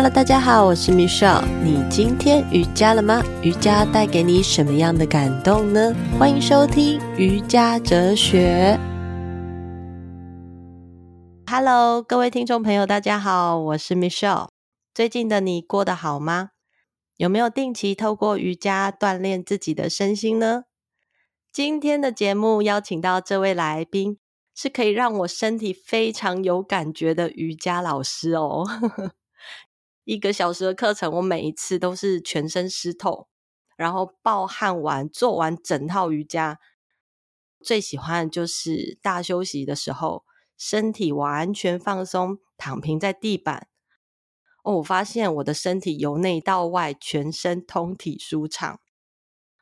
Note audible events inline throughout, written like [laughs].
Hello，大家好，我是 Michelle。你今天瑜伽了吗？瑜伽带给你什么样的感动呢？欢迎收听瑜伽哲学。Hello，各位听众朋友，大家好，我是 Michelle。最近的你过得好吗？有没有定期透过瑜伽锻炼自己的身心呢？今天的节目邀请到这位来宾，是可以让我身体非常有感觉的瑜伽老师哦。一个小时的课程，我每一次都是全身湿透，然后暴汗完，做完整套瑜伽。最喜欢就是大休息的时候，身体完全放松，躺平在地板。哦，我发现我的身体由内到外，全身通体舒畅，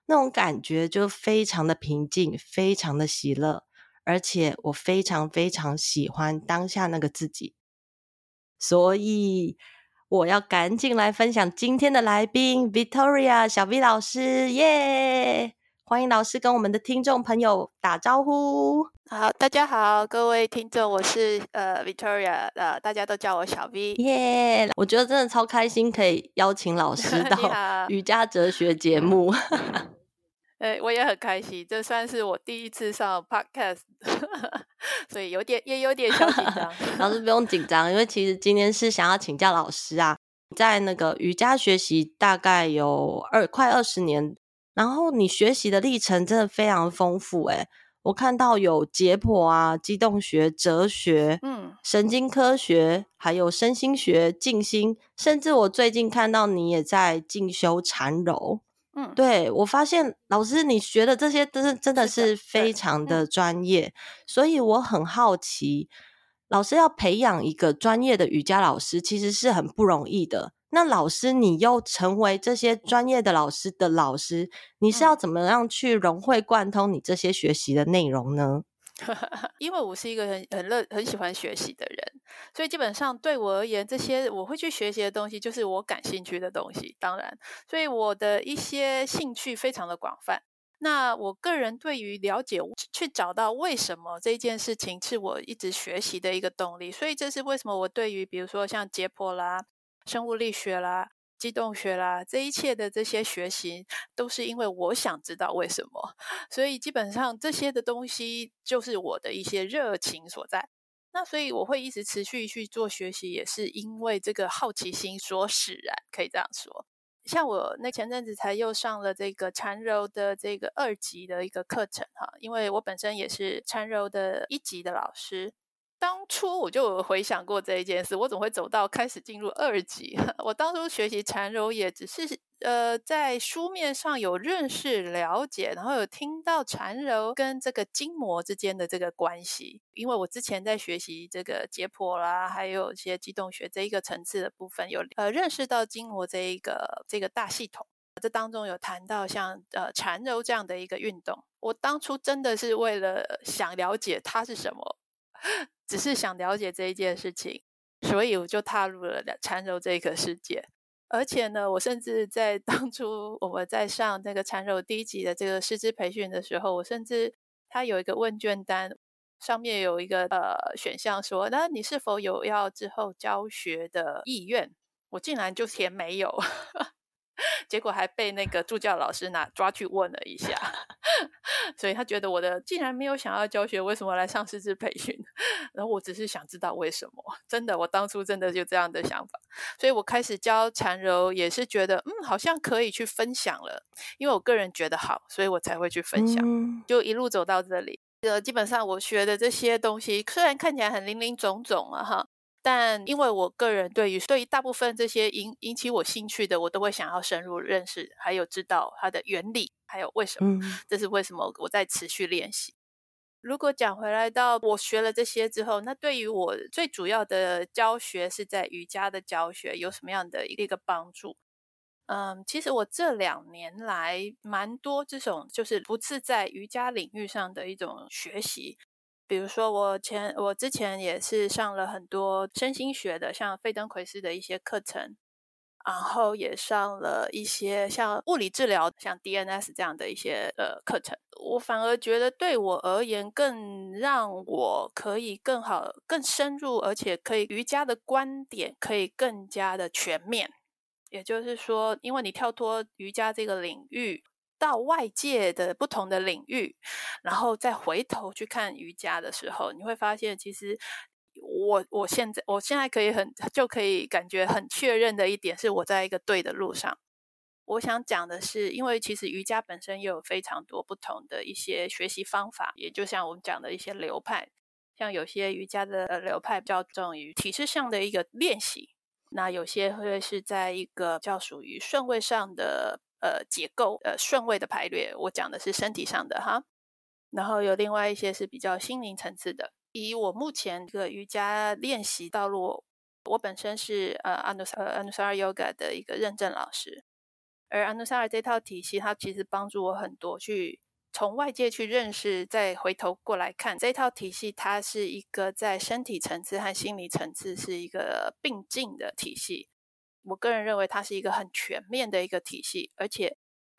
那种感觉就非常的平静，非常的喜乐，而且我非常非常喜欢当下那个自己，所以。我要赶紧来分享今天的来宾 Victoria 小 V 老师，耶！欢迎老师跟我们的听众朋友打招呼。好，大家好，各位听众，我是呃 Victoria，呃，大家都叫我小 V，耶！我觉得真的超开心，可以邀请老师 [laughs] 到瑜伽哲学节目。[laughs] [laughs] 呃，我也很开心，这算是我第一次上 Podcast，[laughs] 所以有点也有点小紧张。老师不用紧张，因为其实今天是想要请教老师啊，在那个瑜伽学习大概有二快二十年，然后你学习的历程真的非常丰富诶。我看到有解剖啊、机动学、哲学、嗯、神经科学，还有身心学、静心，甚至我最近看到你也在进修禅柔。嗯，对，我发现老师你学的这些都是真的是非常的专业，所以我很好奇，老师要培养一个专业的瑜伽老师，其实是很不容易的。那老师你又成为这些专业的老师的老师，你是要怎么样去融会贯通你这些学习的内容呢？[laughs] 因为我是一个很很乐很喜欢学习的人，所以基本上对我而言，这些我会去学习的东西，就是我感兴趣的东西。当然，所以我的一些兴趣非常的广泛。那我个人对于了解、去找到为什么这件事情是我一直学习的一个动力。所以这是为什么我对于比如说像解剖啦、生物力学啦。机动学啦，这一切的这些学习都是因为我想知道为什么，所以基本上这些的东西就是我的一些热情所在。那所以我会一直持续去做学习，也是因为这个好奇心所使然，可以这样说。像我那前阵子才又上了这个缠柔的这个二级的一个课程哈，因为我本身也是缠柔的一级的老师。当初我就有回想过这一件事，我怎么会走到开始进入二级？[laughs] 我当初学习禅柔也只是呃在书面上有认识了解，然后有听到禅柔跟这个筋膜之间的这个关系。因为我之前在学习这个解剖啦，还有一些机动学这一个层次的部分，有呃认识到筋膜这一个这个大系统。这当中有谈到像呃禅柔这样的一个运动，我当初真的是为了想了解它是什么。只是想了解这一件事情，所以我就踏入了禅柔这个世界。而且呢，我甚至在 [laughs] 当初我们在上那个禅柔第一级的这个师资培训的时候，我甚至他有一个问卷单，上面有一个呃选项说，那你是否有要之后教学的意愿？我竟然就填没有。[laughs] 结果还被那个助教老师拿抓去问了一下，所以他觉得我的既然没有想要教学，为什么来上师资培训？[laughs] 然后我只是想知道为什么，真的，我当初真的就这样的想法，所以我开始教缠柔也是觉得，嗯，好像可以去分享了，因为我个人觉得好，所以我才会去分享，就一路走到这里。呃，基本上我学的这些东西，虽然看起来很林林总总啊，哈。但因为我个人对于对于大部分这些引引起我兴趣的，我都会想要深入认识，还有知道它的原理，还有为什么，嗯、这是为什么我在持续练习。如果讲回来到我学了这些之后，那对于我最主要的教学是在瑜伽的教学有什么样的一个帮助？嗯，其实我这两年来蛮多这种就是不是在瑜伽领域上的一种学习。比如说，我前我之前也是上了很多身心学的，像费登奎斯的一些课程然后也上了一些像物理治疗、像 DNS 这样的一些呃课程。我反而觉得对我而言，更让我可以更好、更深入，而且可以瑜伽的观点可以更加的全面。也就是说，因为你跳脱瑜伽这个领域，到外界的不同的领域，然后再回头去看瑜伽的时候，你会发现，其实。我我现在我现在可以很就可以感觉很确认的一点是我在一个对的路上。我想讲的是，因为其实瑜伽本身也有非常多不同的一些学习方法，也就像我们讲的一些流派，像有些瑜伽的流派比较重于体式上的一个练习，那有些会是在一个较属于顺位上的呃结构呃顺位的排列。我讲的是身体上的哈，然后有另外一些是比较心灵层次的。以我目前的瑜伽练习道路，我本身是呃 Anusara Anusara Yoga 的一个认证老师，而 Anusara 这套体系，它其实帮助我很多，去从外界去认识，再回头过来看这套体系，它是一个在身体层次和心理层次是一个并进的体系。我个人认为它是一个很全面的一个体系，而且。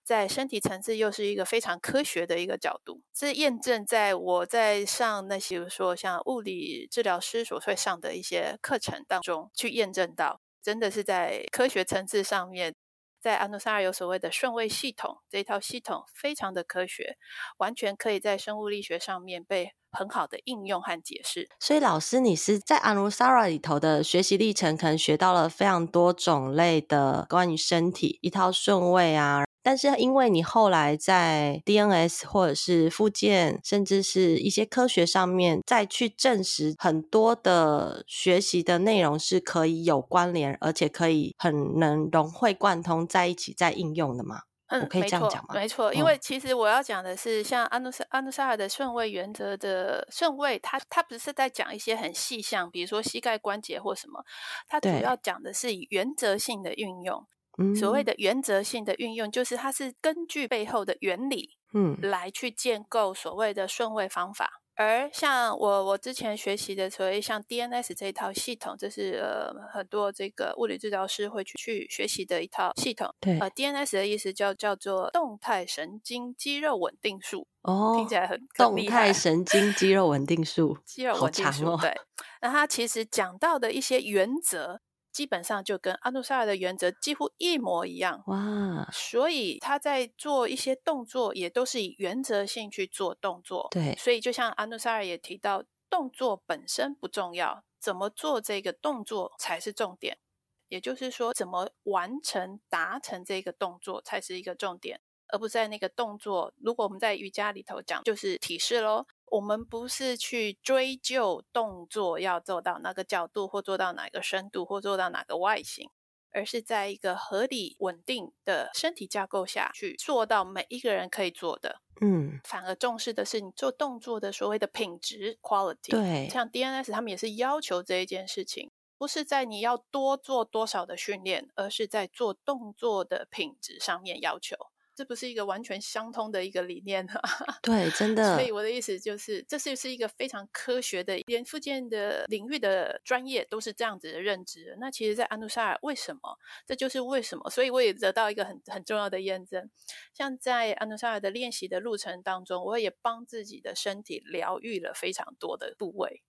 在身体层次又是一个非常科学的一个角度，这验证在我在上那些，说像物理治疗师所会上的一些课程当中去验证到，真的是在科学层次上面，在安诺萨尔有所谓的顺位系统，这一套系统非常的科学，完全可以在生物力学上面被很好的应用和解释。所以老师，你是在安努沙尔里头的学习历程，可能学到了非常多种类的关于身体一套顺位啊。但是因为你后来在 DNS 或者是附件，甚至是一些科学上面再去证实很多的学习的内容是可以有关联，而且可以很能融会贯通在一起再应用的嘛？嗯，我可以这样讲吗？没错，因为其实我要讲的是像安努萨安努萨尔的顺位原则的顺位，它它不是在讲一些很细项，比如说膝盖关节或什么，它主要讲的是以原则性的运用。所谓的原则性的运用，就是它是根据背后的原理，嗯，来去建构所谓的顺位方法。而像我我之前学习的所谓像 DNS 这一套系统，这是呃很多这个物理治疗师会去去学习的一套系统。对，呃，DNS 的意思叫叫做动态神经肌肉稳定术。哦，听起来很动态神经肌肉稳定术，[laughs] 肌肉稳定术。哦、对，那它其实讲到的一些原则。基本上就跟阿努萨尔的原则几乎一模一样哇，所以他在做一些动作也都是以原则性去做动作。对，所以就像阿努萨尔也提到，动作本身不重要，怎么做这个动作才是重点。也就是说，怎么完成达成这个动作才是一个重点，而不是在那个动作。如果我们在瑜伽里头讲，就是体式喽。我们不是去追究动作要做到哪个角度，或做到哪个深度，或做到哪个外形，而是在一个合理稳定的身体架构下去做到每一个人可以做的。嗯，反而重视的是你做动作的所谓的品质 （quality）。对，像 DNS 他们也是要求这一件事情，不是在你要多做多少的训练，而是在做动作的品质上面要求。这不是一个完全相通的一个理念啊！[laughs] 对，真的。所以我的意思就是，这是是一个非常科学的，连附件的领域的专业都是这样子的认知。那其实，在安努萨尔，为什么？这就是为什么。所以我也得到一个很很重要的验证。像在安努萨尔的练习的路程当中，我也帮自己的身体疗愈了非常多的部位，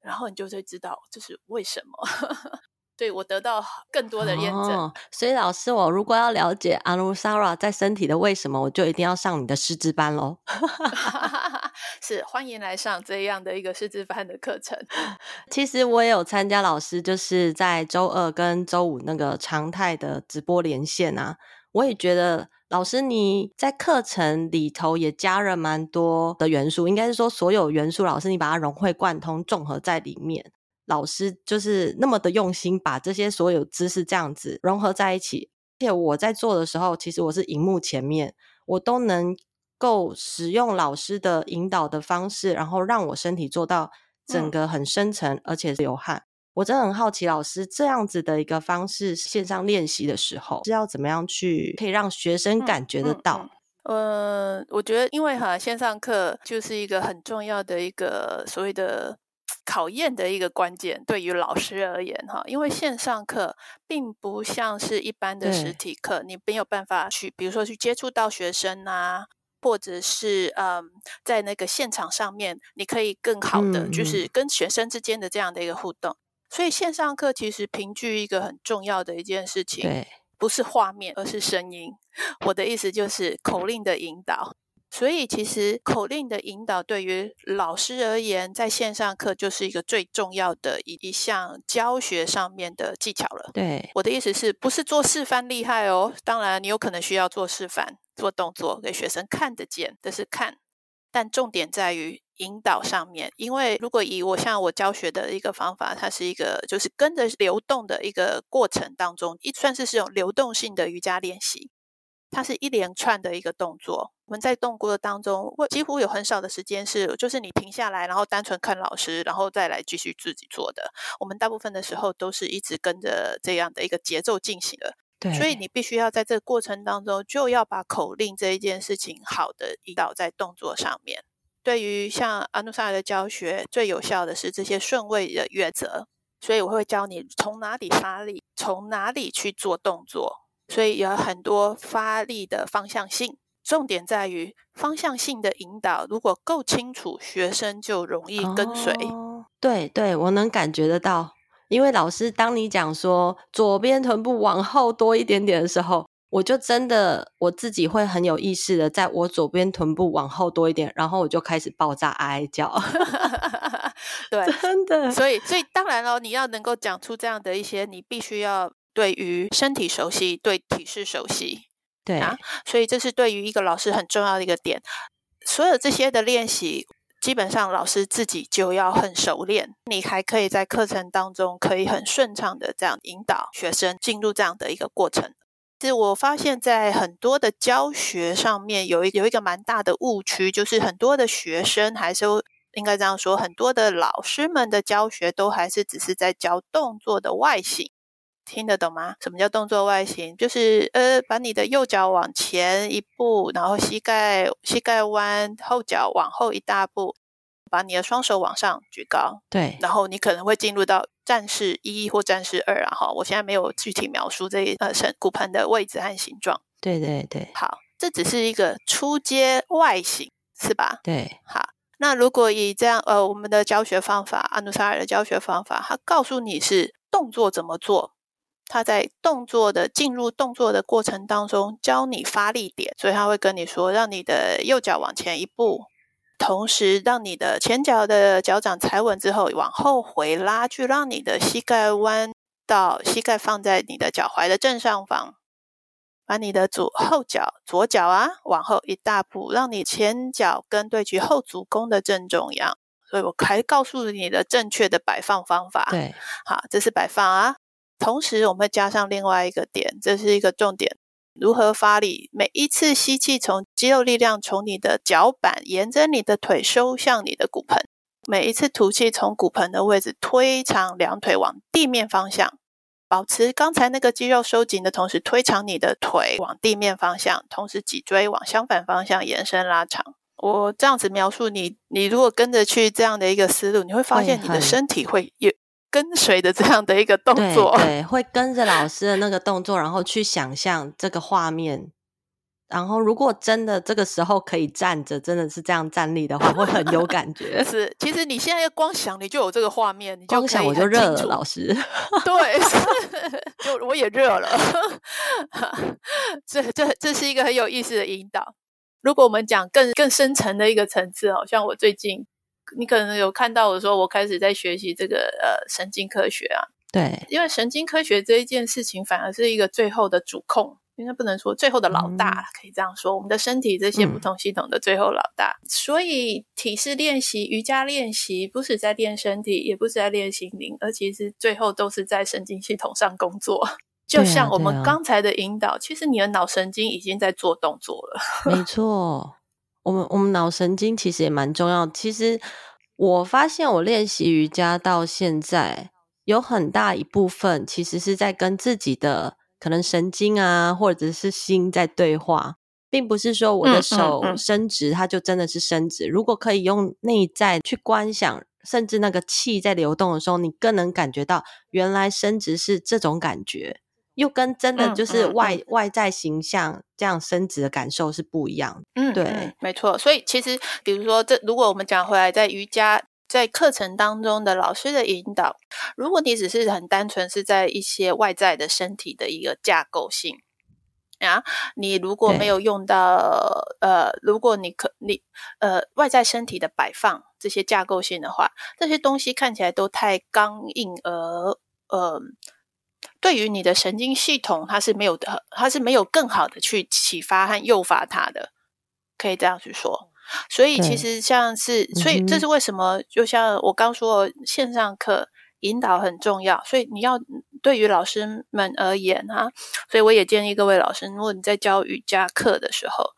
然后你就会知道这是为什么。[laughs] 对，我得到更多的验证。哦，所以老师，我如果要了解 Anusara 在身体的为什么，我就一定要上你的师资班喽。[laughs] [laughs] 是，欢迎来上这样的一个师资班的课程。[laughs] 其实我也有参加老师，就是在周二跟周五那个常态的直播连线啊。我也觉得老师你在课程里头也加了蛮多的元素，应该是说所有元素，老师你把它融会贯通，综合在里面。老师就是那么的用心，把这些所有知识这样子融合在一起。而且我在做的时候，其实我是荧幕前面，我都能够使用老师的引导的方式，然后让我身体做到整个很深层，嗯、而且是流汗。我真的很好奇，老师这样子的一个方式线上练习的时候，是要怎么样去可以让学生感觉得到？嗯嗯嗯、呃，我觉得因为哈线上课就是一个很重要的一个所谓的。考验的一个关键，对于老师而言，哈，因为线上课并不像是一般的实体课，你没有办法去，比如说去接触到学生啊，或者是嗯，在那个现场上面，你可以更好的就是跟学生之间的这样的一个互动。嗯、所以线上课其实凭据一个很重要的一件事情，对，不是画面，而是声音。我的意思就是口令的引导。所以，其实口令的引导对于老师而言，在线上课就是一个最重要的一一项教学上面的技巧了。对，我的意思是不是做示范厉害哦？当然，你有可能需要做示范、做动作给学生看得见，这是看。但重点在于引导上面，因为如果以我像我教学的一个方法，它是一个就是跟着流动的一个过程当中，一算是是种流动性的瑜伽练习。它是一连串的一个动作，我们在动过的当中，会几乎有很少的时间是，就是你停下来，然后单纯看老师，然后再来继续自己做的。我们大部分的时候都是一直跟着这样的一个节奏进行的。对，所以你必须要在这个过程当中，就要把口令这一件事情好的引导在动作上面。对于像阿努萨尔的教学，最有效的是这些顺位的原则，所以我会教你从哪里发力，从哪里去做动作。所以有很多发力的方向性，重点在于方向性的引导。如果够清楚，学生就容易跟随。哦、对对，我能感觉得到。因为老师，当你讲说左边臀部往后多一点点的时候，我就真的我自己会很有意识的，在我左边臀部往后多一点，然后我就开始爆炸哀哀叫。[laughs] 对，真的。所以，所以当然了，你要能够讲出这样的一些，你必须要。对于身体熟悉，对体式熟悉，对啊，所以这是对于一个老师很重要的一个点。所有这些的练习，基本上老师自己就要很熟练。你还可以在课程当中可以很顺畅的这样引导学生进入这样的一个过程。其实我发现，在很多的教学上面有一有一个蛮大的误区，就是很多的学生还是应该这样说，很多的老师们的教学都还是只是在教动作的外形。听得懂吗？什么叫动作外形？就是呃，把你的右脚往前一步，然后膝盖膝盖弯，后脚往后一大步，把你的双手往上举高。对，然后你可能会进入到战士一或战士二啊。哈，我现在没有具体描述这呃身骨盆的位置和形状。对对对，好，这只是一个初阶外形，是吧？对，好，那如果以这样呃，我们的教学方法，阿努萨尔的教学方法，他告诉你是动作怎么做。他在动作的进入动作的过程当中教你发力点，所以他会跟你说，让你的右脚往前一步，同时让你的前脚的脚掌踩稳之后往后回拉，去让你的膝盖弯到膝盖放在你的脚踝的正上方，把你的左后脚左脚啊往后一大步，让你前脚跟对齐后足弓的正中央。所以我还告诉你的正确的摆放方法。对，好，这是摆放啊。同时，我们会加上另外一个点，这是一个重点：如何发力？每一次吸气，从肌肉力量从你的脚板沿着你的腿收向你的骨盆；每一次吐气，从骨盆的位置推长两腿往地面方向，保持刚才那个肌肉收紧的同时，推长你的腿往地面方向，同时脊椎往相反方向延伸拉长。我这样子描述你，你如果跟着去这样的一个思路，你会发现你的身体会有。跟随的这样的一个动作，对，对，会跟着老师的那个动作，然后去想象这个画面。然后，如果真的这个时候可以站着，真的是这样站立的话，会很有感觉。[laughs] 是，其实你现在光想，你就有这个画面，你就光想我就热了。老师，对，[laughs] 就我也热了。[laughs] 这这这是一个很有意思的引导。如果我们讲更更深层的一个层次，好像我最近。你可能有看到我说，我开始在学习这个呃神经科学啊。对，因为神经科学这一件事情，反而是一个最后的主控，应该不能说最后的老大，嗯、可以这样说。我们的身体这些不同系统的最后老大，嗯、所以体式练习、瑜伽练习，不是在练身体，也不是在练心灵，而其实最后都是在神经系统上工作。就像我们刚才的引导，其实你的脑神经已经在做动作了。[laughs] 没错。我们我们脑神经其实也蛮重要。其实我发现我练习瑜伽到现在，有很大一部分其实是在跟自己的可能神经啊，或者是心在对话，并不是说我的手伸直，它就真的是伸直。如果可以用内在去观想，甚至那个气在流动的时候，你更能感觉到原来伸直是这种感觉，又跟真的就是外、嗯嗯、外在形象这样升值的感受是不一样的。嗯，对，嗯、没错。所以其实，比如说这，如果我们讲回来，在瑜伽在课程当中的老师的引导，如果你只是很单纯是在一些外在的身体的一个架构性。啊，你如果没有用到，呃，如果你可你呃外在身体的摆放这些架构性的话，这些东西看起来都太刚硬，而呃，对于你的神经系统，它是没有的，它是没有更好的去启发和诱发它的，可以这样去说。所以其实像是，所以这是为什么，就像我刚说线上课。引导很重要，所以你要对于老师们而言啊，所以我也建议各位老师，如果你在教瑜伽课的时候，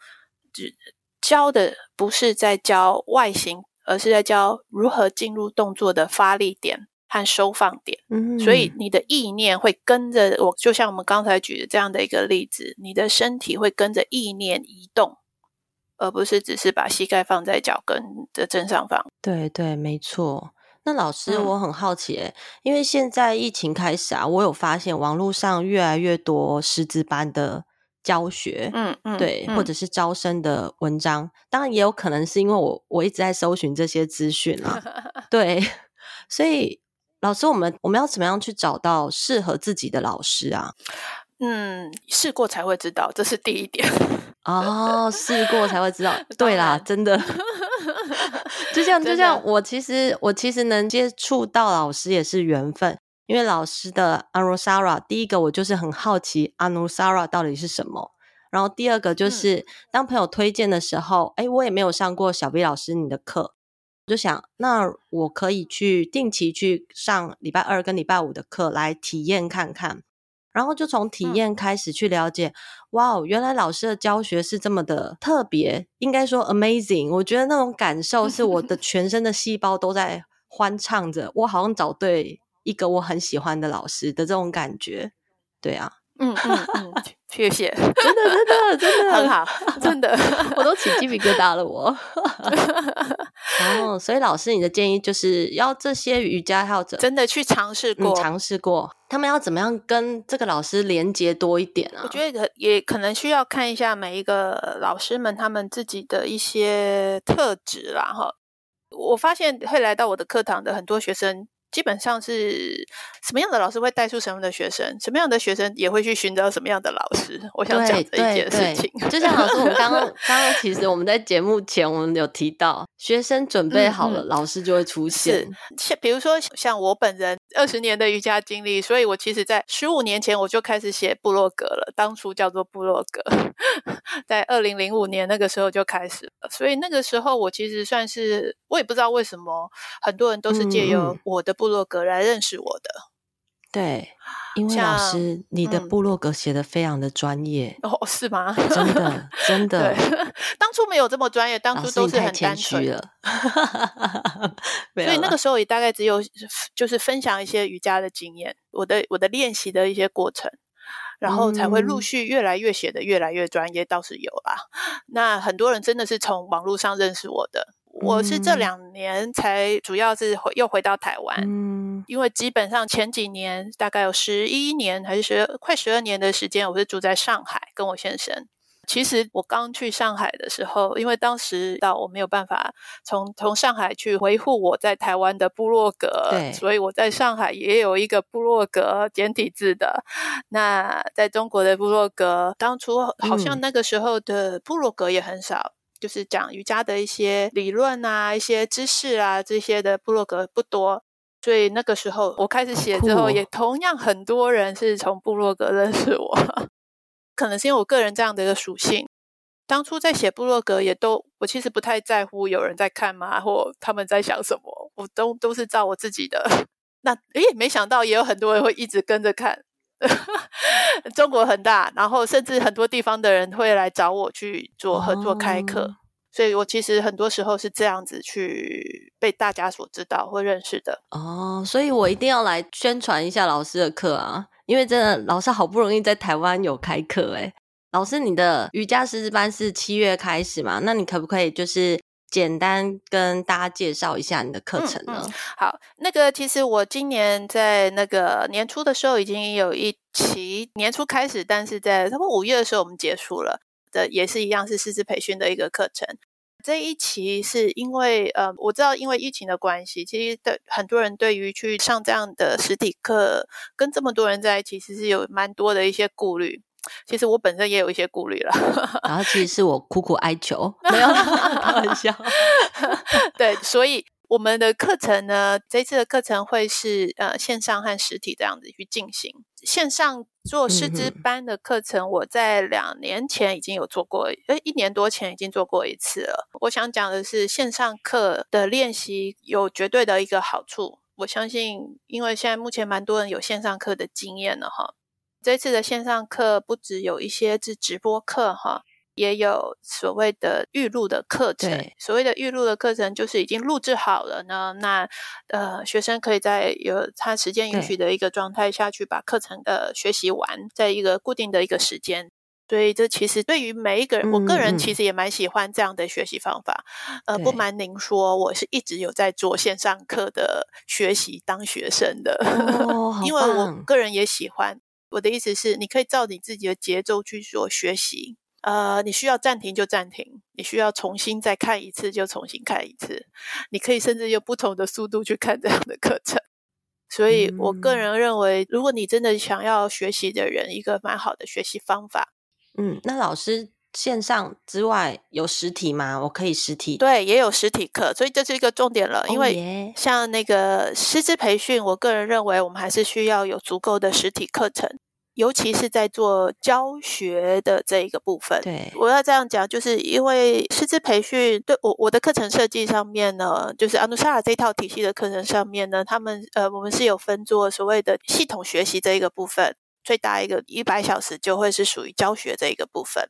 只教的不是在教外形，而是在教如何进入动作的发力点和收放点。嗯，所以你的意念会跟着我，就像我们刚才举的这样的一个例子，你的身体会跟着意念移动，而不是只是把膝盖放在脚跟的正上方。对对，没错。那老师，我很好奇，嗯，因为现在疫情开始啊，我有发现网络上越来越多师资班的教学，嗯嗯，对，或者是招生的文章，嗯，当然也有可能是因为我我一直在搜寻这些资讯啊，[laughs] 对，所以老师，我们我们要怎么样去找到适合自己的老师啊？嗯，试过才会知道，这是第一点。哦，试过才会知道，[laughs] 对啦，真的。[laughs] 就像就像我其实我其实能接触到老师也是缘分，因为老师的 Anusara，第一个我就是很好奇 Anusara 到底是什么，然后第二个就是当朋友推荐的时候，哎、嗯，我也没有上过小 B 老师你的课，我就想那我可以去定期去上礼拜二跟礼拜五的课来体验看看。然后就从体验开始去了解，嗯、哇，原来老师的教学是这么的特别，应该说 amazing。我觉得那种感受是我的全身的细胞都在欢唱着，我好像找对一个我很喜欢的老师的这种感觉。对啊，嗯嗯 [laughs] 嗯，谢谢，真的真的真的很好，真的，[laughs] [laughs] 我都起鸡皮疙瘩了我。然后，所以老师，你的建议就是要这些瑜伽爱好者真的去尝试过，尝试过，他们要怎么样跟这个老师连接多一点啊？我觉得也可能需要看一下每一个老师们他们自己的一些特质啦。哈，我发现会来到我的课堂的很多学生。基本上是什么样的老师会带出什么样的学生，什么样的学生也会去寻找什么样的老师。我想讲这一件事情，就像老师，我们刚刚 [laughs] 刚刚其实我们在节目前我们有提到，学生准备好了，老师就会出现。像比如说像我本人二十年的瑜伽经历，所以我其实在十五年前我就开始写部落格了，当初叫做部落格，在二零零五年那个时候就开始了。所以那个时候我其实算是，我也不知道为什么很多人都是借由我的。部落格来认识我的，对，因为老师你的部落格写的非常的专业、嗯、哦，是吗？真的，[laughs] 真的，[laughs] 当初没有这么专业，当初都是很单纯了，所以那个时候也大概只有就是分享一些瑜伽的经验，我的我的练习的一些过程，然后才会陆续越来越写的越来越专业，倒是有啦。[laughs] 那很多人真的是从网络上认识我的。我是这两年才主要是回又回到台湾，嗯，因为基本上前几年大概有十一年还是十快十二年的时间，我是住在上海跟我先生。其实我刚去上海的时候，因为当时到我没有办法从从上海去维护我在台湾的部落格，对，所以我在上海也有一个部落格简体字的。那在中国的部落格，当初好像那个时候的部落格也很少。就是讲瑜伽的一些理论啊，一些知识啊，这些的部落格不多，所以那个时候我开始写之后，也同样很多人是从部落格认识我。[laughs] 可能是因为我个人这样的一个属性，当初在写部落格也都，我其实不太在乎有人在看吗，或他们在想什么，我都都是照我自己的。[laughs] 那诶，没想到也有很多人会一直跟着看。[laughs] 中国很大，然后甚至很多地方的人会来找我去做合作开课，哦，所以我其实很多时候是这样子去被大家所知道或认识的。哦，所以我一定要来宣传一下老师的课啊，因为真的老师好不容易在台湾有开课诶。老师，你的瑜伽师资班是七月开始嘛？那你可不可以就是简单跟大家介绍一下你的课程呢？嗯嗯、好，那个其实我今年在那个年初的时候已经有一期年初开始，但是在差不多五月的时候我们结束了的，也是一样是师资培训的一个课程。这一期是因为呃，我知道因为疫情的关系，其实对很多人对于去上这样的实体课，跟这么多人在一起，其实是有蛮多的一些顾虑。其实我本身也有一些顾虑了，然后其实是我苦苦哀求，[laughs] 没有 [laughs] 开玩笑。[laughs] 对，所以我们的课程呢，这次的课程会是呃线上和实体这样子去进行。线上做师资班的课程，我在两年前已经有做过，呃，一年多前已经做过一次了。我想讲的是，线上课的练习有绝对的一个好处。我相信，因为现在目前蛮多人有线上课的经验了哈。这次的线上课不只有一些是直播课哈，也有所谓的预录的课程。所谓的预录的课程就是已经录制好了呢，那呃学生可以在有他时间允许的一个状态下去把课程呃学习完，在一个固定的一个时间。所以这其实对于每一个人，嗯、我个人其实也蛮喜欢这样的学习方法。呃，不瞒您说，我是一直有在做线上课的学习当学生的，哦、[laughs] 因为我个人也喜欢。我的意思是，你可以照你自己的节奏去做学习。呃，你需要暂停就暂停，你需要重新再看一次就重新看一次。你可以甚至用不同的速度去看这样的课程。所以我个人认为，如果你真的想要学习的人，一个蛮好的学习方法。嗯，那老师线上之外有实体吗？我可以实体？对，也有实体课，所以这是一个重点了。因为像那个师资培训，我个人认为我们还是需要有足够的实体课程。尤其是在做教学的这一个部分，对，我要这样讲，就是因为师资培训，对我我的课程设计上面呢，就是安努萨尔这套体系的课程上面呢，他们呃，我们是有分做所谓的系统学习这一个部分，最大一个一百小时就会是属于教学这一个部分。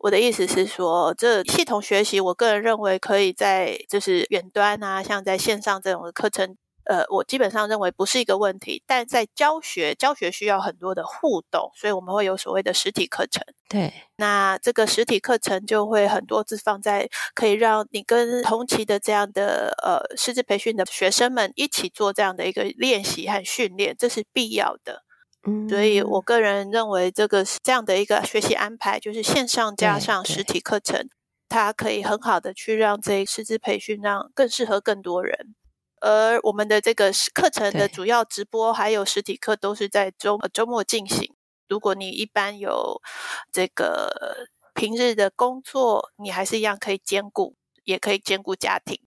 我的意思是说，这系统学习，我个人认为可以在就是远端啊，像在线上这种的课程。呃，我基本上认为不是一个问题，但在教学，教学需要很多的互动，所以我们会有所谓的实体课程。对，那这个实体课程就会很多次放在可以让你跟同期的这样的呃师资培训的学生们一起做这样的一个练习和训练，这是必要的。嗯，所以我个人认为这个是这样的一个学习安排，就是线上加上实体课程，它可以很好的去让这师资培训让更适合更多人。而我们的这个课程的主要直播还有实体课都是在周周末进行。如果你一般有这个平日的工作，你还是一样可以兼顾，也可以兼顾家庭。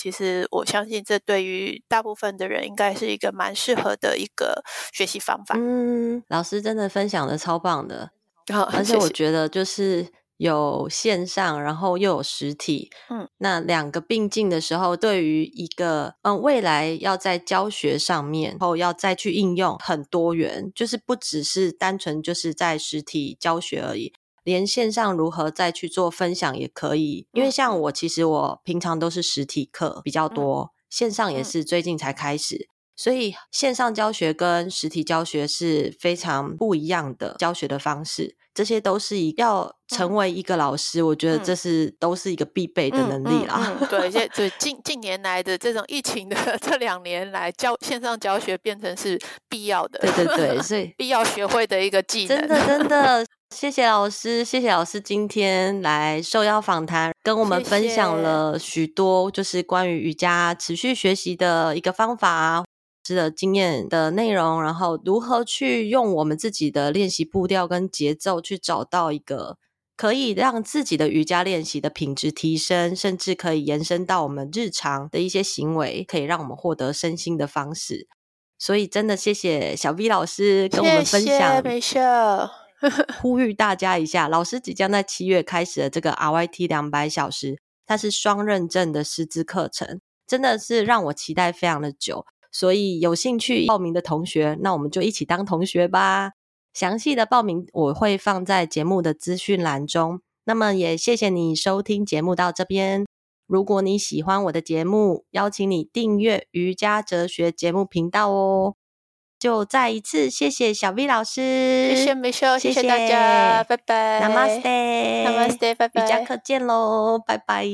其实我相信这对于大部分的人应该是一个蛮适合的一个学习方法。嗯，老师真的分享的超棒的，[laughs] 好，而且我觉得就是。有线上，然后又有实体，嗯，那两个并进的时候，对于一个嗯未来要在教学上面，然后要再去应用很多元，就是不只是单纯就是在实体教学而已，连线上如何再去做分享也可以。因为像我，其实我平常都是实体课比较多，线上也是最近才开始，所以线上教学跟实体教学是非常不一样的教学的方式。这些都是一要成为一个老师，嗯、我觉得这是、嗯、都是一个必备的能力啦。嗯嗯嗯、对，现 [laughs] 在近近年来的这种疫情的这两年来教线上教学变成是必要的。对对对，[laughs] 所以必要学会的一个技能。真的真的，谢谢老师，谢谢老师今天来受邀访谈，跟我们分享了许多就是关于瑜伽持续学习的一个方法。的经验的内容，然后如何去用我们自己的练习步调跟节奏，去找到一个可以让自己的瑜伽练习的品质提升，甚至可以延伸到我们日常的一些行为，可以让我们获得身心的方式。所以，真的谢谢小 V 老师跟我们分享。没事，[laughs] 呼吁大家一下，老师即将在七月开始的这个 RYT 两百小时，它是双认证的师资课程，真的是让我期待非常的久。所以有兴趣报名的同学，那我们就一起当同学吧。详细的报名我会放在节目的资讯栏中。那么也谢谢你收听节目到这边。如果你喜欢我的节目，邀请你订阅瑜伽哲学节目频道哦。就再一次谢谢小 V 老师，谢谢 Michelle，谢谢大家，拜拜，Namaste，Namaste，拜拜，瑜伽课见喽，拜拜。